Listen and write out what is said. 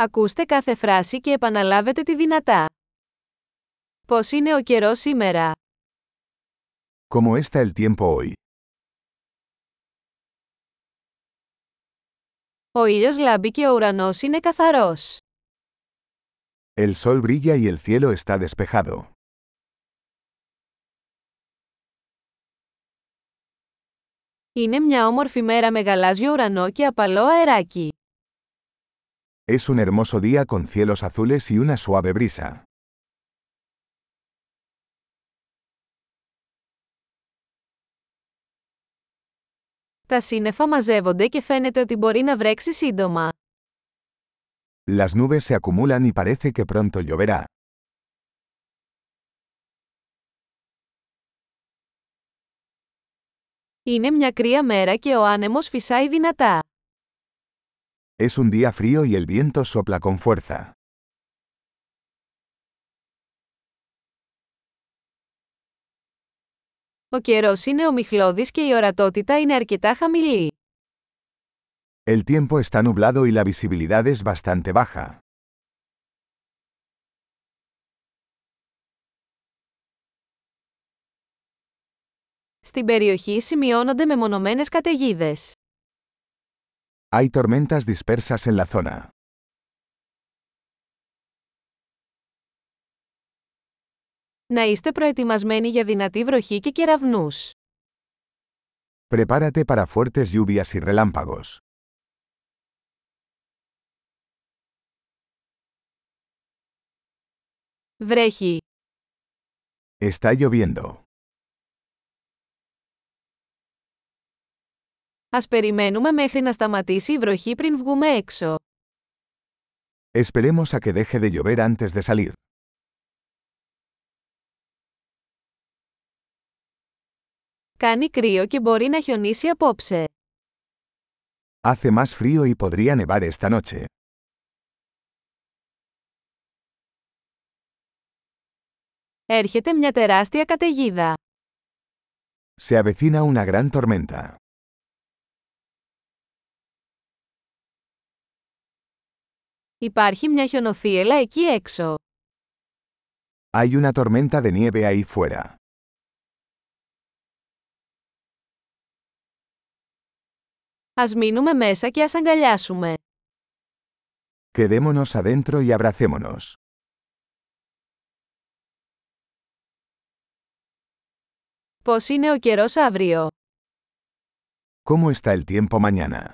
Ακούστε κάθε φράση και επαναλάβετε τη δυνατά. Πώς είναι ο καιρός σήμερα; ¿Cómo está el tiempo hoy? Ο ήλιος λάμπει και ο ουρανός είναι καθαρός. El sol brilla y el cielo está despejado. Είναι μια όμορφη μέρα με γαλάζιο ουρανό και απαλό αεράκι. Es un hermoso día con cielos azules y una suave brisa. Τα σύννεφα μαζεύονται και φαίνεται ότι μπορεί να βρέξει σύντομα. Las nubes se acumulan y parece que pronto lloverá. Είναι μια κρύα μέρα και ο άνεμος φυσάει δυνατά. Es un día frío y el viento sopla con fuerza. Ο καιρός είναι ομιχλώδης και η ορατότητα είναι αρκετά χαμηλή. El tiempo está nublado y la visibilidad es bastante baja. Στην περιοχή σημειώνονται μεμονωμένες καταιγίδες. Hay tormentas dispersas en la zona. Να είστε προετοιμασμένοι για δυνατή βροχή και κεραυνούς. Prepárate para fuertes lluvias y relámpagos. Βρέχει. Está lloviendo. Ας περιμένουμε μέχρι να σταματήσει η βροχή πριν βγούμε έξω. Esperemos a que deje de llover antes de salir. Κάνει κρύο και μπορεί να χιονίσει απόψε. Hace más frío y podría nevar esta noche. Έρχεται μια τεράστια καταιγίδα. Se avecina una gran tormenta. Υπάρχει μια χιονοθύελα εκεί έξω. Hay una tormenta de nieve ahí fuera. Ας μείνουμε μέσα και ας αγκαλιάσουμε. Quedémonos adentro y abracémonos. Πώς είναι ο καιρός αύριο? ¿Cómo está el tiempo mañana?